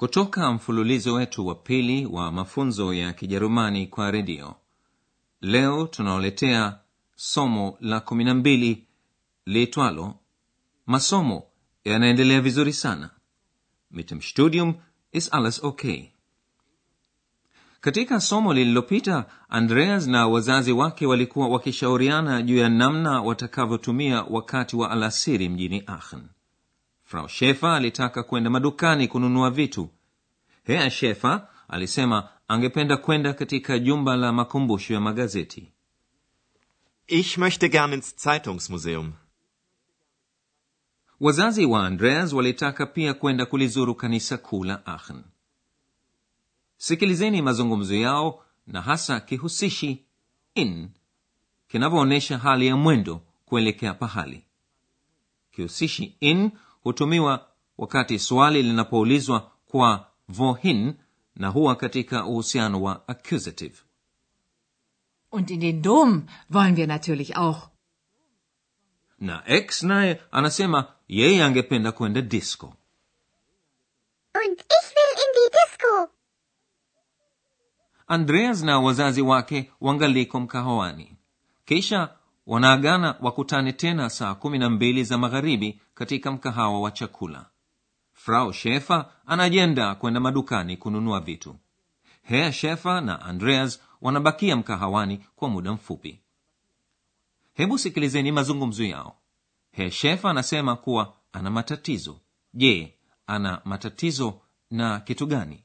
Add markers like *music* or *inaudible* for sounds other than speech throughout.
kutoka mfululizo wetu wa pili wa mafunzo ya Kijerumani kwa redio, leo tunaoletea somo la kumi na mbili liitwalo masomo yanaendelea vizuri sana. Mit dem Studium ist alles okay. Katika somo lililopita, Andreas na wazazi wake walikuwa wakishauriana juu ya namna watakavyotumia wakati wa alasiri mjini Aachen. Frau shefa alitaka kwenda madukani kununua vitu. hea shefa alisema angependa kwenda katika jumba la makumbusho ya magazeti. Ich möchte gern ins Zeitungsmuseum. Wazazi wa Andreas walitaka pia kwenda kulizuru kanisa kuu la Aachen. Sikilizeni mazungumzo yao na hasa kihusishi in kinavyoonyesha hali ya mwendo kuelekea pahali. Kihusishi in hutumiwa wakati swali linapoulizwa kwa wohin na huwa katika uhusiano wa accusative. Und in den Dom wollen wir natürlich auch. Na x naye anasema yeye angependa kwenda disco. Und ich will in die Disco. Andreas na wazazi wake wangaliko mkahawani, kisha wanaagana wakutane tena saa kumi na mbili za magharibi katika mkahawa wa chakula. Frau Shefa anajiandaa kwenda madukani kununua vitu. Herr Shefa na Andreas wanabakia mkahawani kwa muda mfupi. Hebu sikilizeni mazungumzo yao. Herr Shefa anasema kuwa ana matatizo. Je, ana matatizo na kitu gani?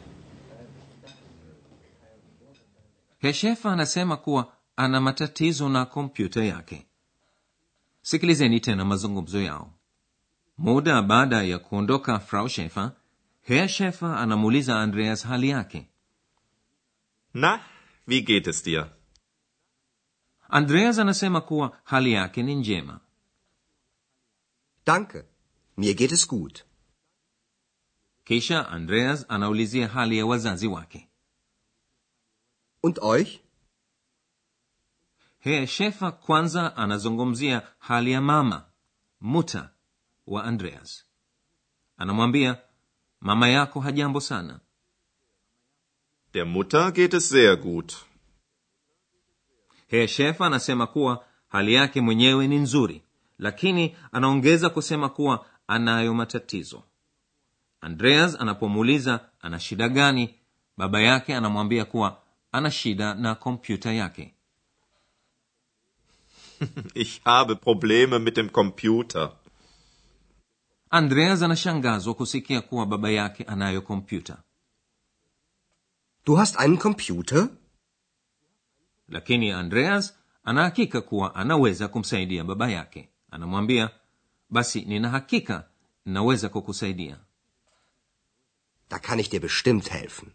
Herr Shefa anasema kuwa ana matatizo na kompyuta yake. Sikilizeni tena mazungumzo yao. Muda baada ya kuondoka Frau Shefa, Herr Shefa anamuuliza Andreas hali yake. Na, wie geht es dir? Andreas anasema kuwa hali yake ni njema. Danke, mir geht es gut. Kisha Andreas anaulizia hali ya wazazi wake. Und euch? Herr Schäfer kwanza anazungumzia hali ya mama muta wa Andreas. Anamwambia mama yako hajambo sana. Der Mutter geht es sehr gut. Herr Schäfer anasema kuwa hali yake mwenyewe ni nzuri, lakini anaongeza kusema kuwa anayo matatizo. Andreas anapomuuliza ana shida gani, baba yake anamwambia kuwa ana shida na kompyuta yake. *laughs* Ich habe Probleme mit dem Computer. Andreas anashangazwa kusikia kuwa baba yake anayo kompyuta, Du hast einen Computer? lakini Andreas anahakika kuwa anaweza kumsaidia baba yake. Anamwambia, basi nina hakika naweza kukusaidia. Da kann ich dir bestimmt helfen.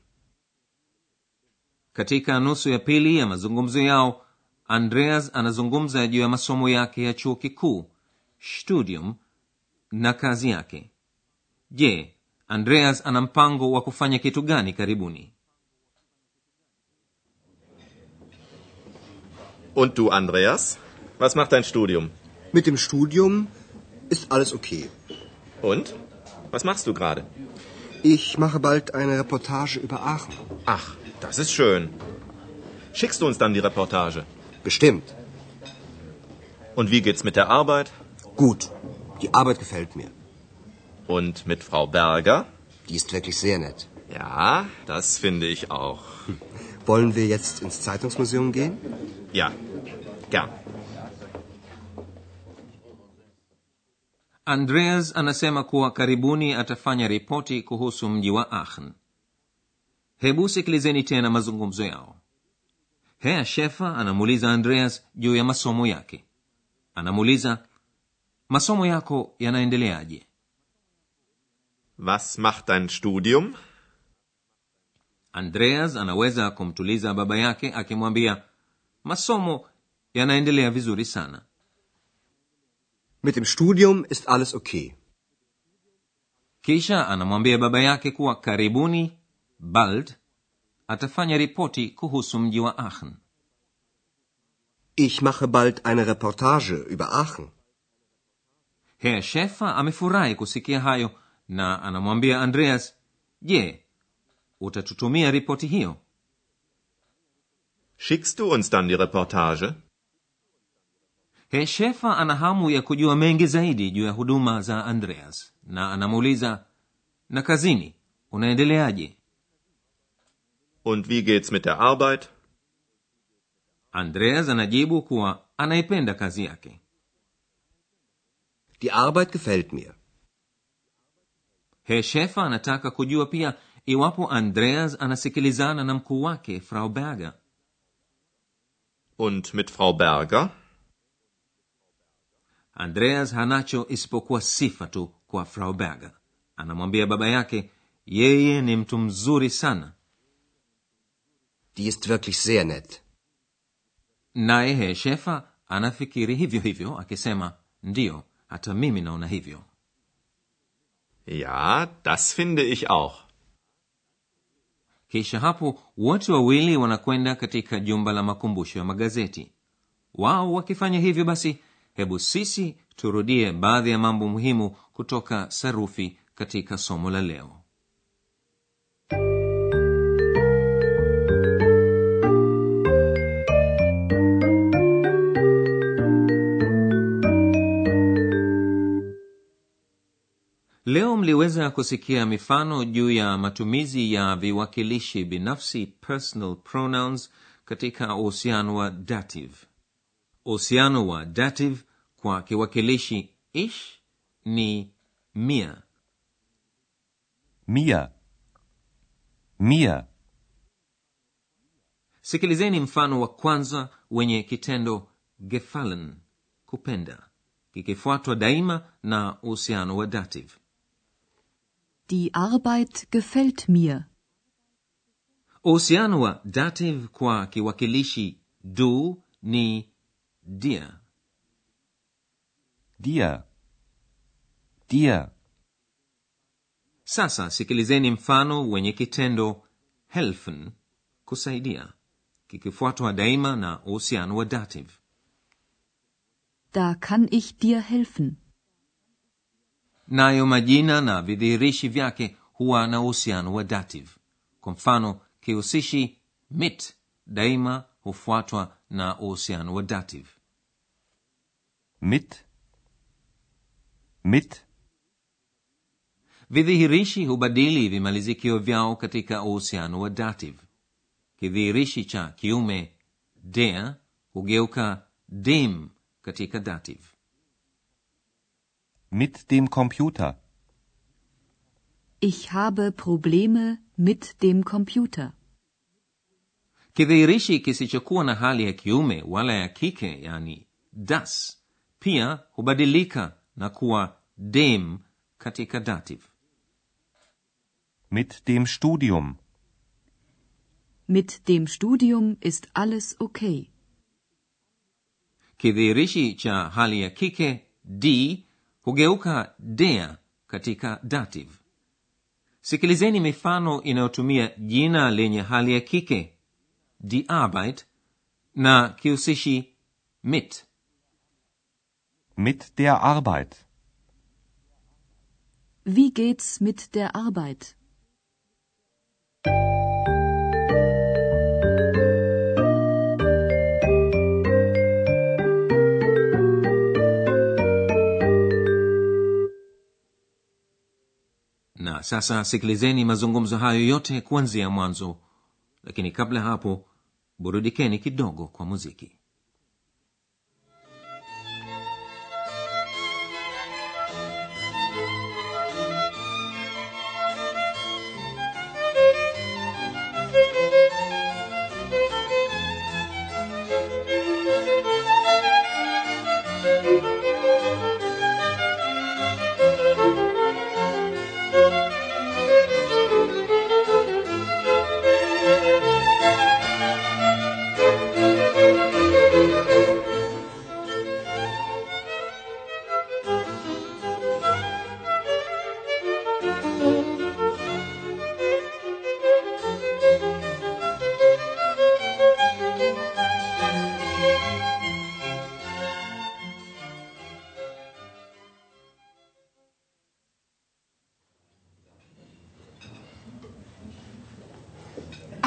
Katika nusu ya pili ya mazungumzo yao, Andreas anazungumza juu ya masomo yake ya chuo kikuu studium na kazi yake. Je, Andreas ana mpango wa kufanya kitu gani karibuni? Und du, Andreas? Was macht dein Studium? Mit dem Studium ist alles okay. Und? Was machst du gerade? Ich mache bald eine Reportage über Aachen. Ach, das ist schön. Schickst du uns dann die Reportage? Bestimmt. Und wie geht's mit der Arbeit? Gut. Die Arbeit gefällt mir. Und mit Frau Berger? Die ist wirklich sehr nett. Ja, das finde ich auch. *laughs* Wollen wir jetzt ins Zeitungsmuseum gehen? Ja, gern. andreas anasema kuwa karibuni atafanya ripoti kuhusu mji wa aachen hebu sikilizeni tena mazungumzo yao hea shefa anamuuliza andreas juu ya masomo yake anamuuliza masomo yako yanaendeleaje Was macht dein Studium? andreas anaweza kumtuliza baba yake akimwambia masomo yanaendelea vizuri sana Mit dem Studium ist alles okay. kisha anamwambia baba yake kuwa karibuni bald atafanya ripoti kuhusu mji wa aachen Ich mache bald eine Reportage über Aachen. herr Schäfer amefurahi kusikia hayo na anamwambia andreas je utatutumia ripoti hiyo Schickst du uns dann die Reportage? herr Schäfer ana hamu ya kujua mengi zaidi juu ya huduma za andreas na anamuuliza na kazini unaendeleaje Und wie geht's mit der Arbeit? andreas anajibu kuwa anaipenda kazi yake Die Arbeit gefällt mir. herr shefa anataka kujua pia iwapo andreas anasikilizana na mkuu wake frau berger Und mit Frau Berger? andreas hanacho isipokuwa sifa tu kwa frau berger anamwambia baba yake yeye ni mtu mzuri sana Die ist wirklich sehr nett. naye herr shefa anafikiri hivyo hivyo akisema ndiyo hata mimi naona hivyo Ja, das finde ich auch. kisha hapo wote wawili wanakwenda katika jumba la makumbusho ya magazeti wao wakifanya hivyo basi hebu sisi turudie baadhi ya mambo muhimu kutoka sarufi katika somo la leo leo mliweza kusikia mifano juu ya matumizi ya viwakilishi binafsi personal pronouns katika uhusiano wa dative. Uhusiano wa dative kwa kiwakilishi ish ni mia. Mia. Mia. Sikilizeni mfano wa kwanza wenye kitendo gefallen kupenda kikifuatwa daima na uhusiano wa dative Die Arbeit gefällt mir. uhusiano wa dative kwa kiwakilishi du ni dir Dir. Dir. sasa sikilizeni mfano wenye kitendo helfen kusaidia kikifuatwa daima na uhusiano wa dative Da kann ich dir helfen. Nayo majina na vidhihirishi vyake huwa na uhusiano wa dative kwa mfano kihusishi mit daima hufuatwa na uhusiano wa dative Mit. Mit. vidhihirishi hubadili vimalizikio vyao katika uhusiano wa dative kidhihirishi cha kiume der hugeuka dem katika dative Mit dem Computer. Ich habe Probleme mit dem Computer. כדי רישי כסיצ'קו הנהלי הקיומה וואלה הקיקה, יעני דס, פיה ובדליקה נקוע דם קטיקה דטיב. Mit dem Studium. Mit dem Studium ist alles okay. כדי רישי צ'הלי הקיקה די hugeuka der katika dative sikilizeni mifano inayotumia jina lenye hali ya kike die arbeit na kihusishi mit Mit der Arbeit. Wie geht's mit der Arbeit? Sasa sikilizeni mazungumzo hayo yote kuanzia mwanzo. Lakini kabla hapo burudikeni kidogo kwa muziki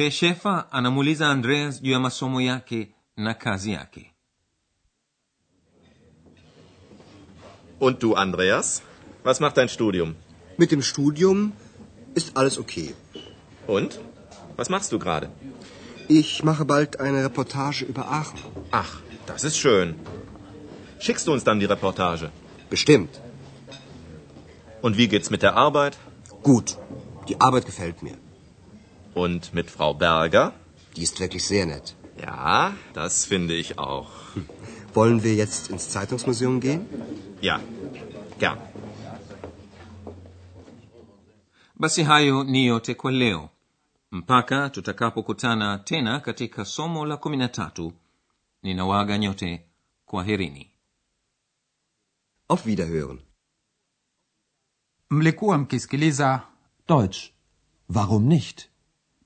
He shefa anamuuliza andreas juu ya masomo yake na kazi yake Und du, Andreas? Was macht dein Studium? Mit dem Studium ist alles okay. Und? Was machst du gerade? Ich mache bald eine Reportage über Aachen. Ach, das ist schön. Schickst du uns dann die Reportage? Bestimmt. Und wie geht's mit der Arbeit? Gut. Die Arbeit gefällt mir. Und mit Frau Berger? Die ist wirklich sehr nett. Ja, das finde ich auch. Wollen wir jetzt ins Zeitungsmuseum gehen? Ja, gern. basi hayo ni yote kwa leo mpaka tutakapokutana tena katika somo la kumi na tatu ninawaaga nyote kwaherini Auf Wiederhören. mlikuwa mkisikiliza Deutsch. Warum nicht?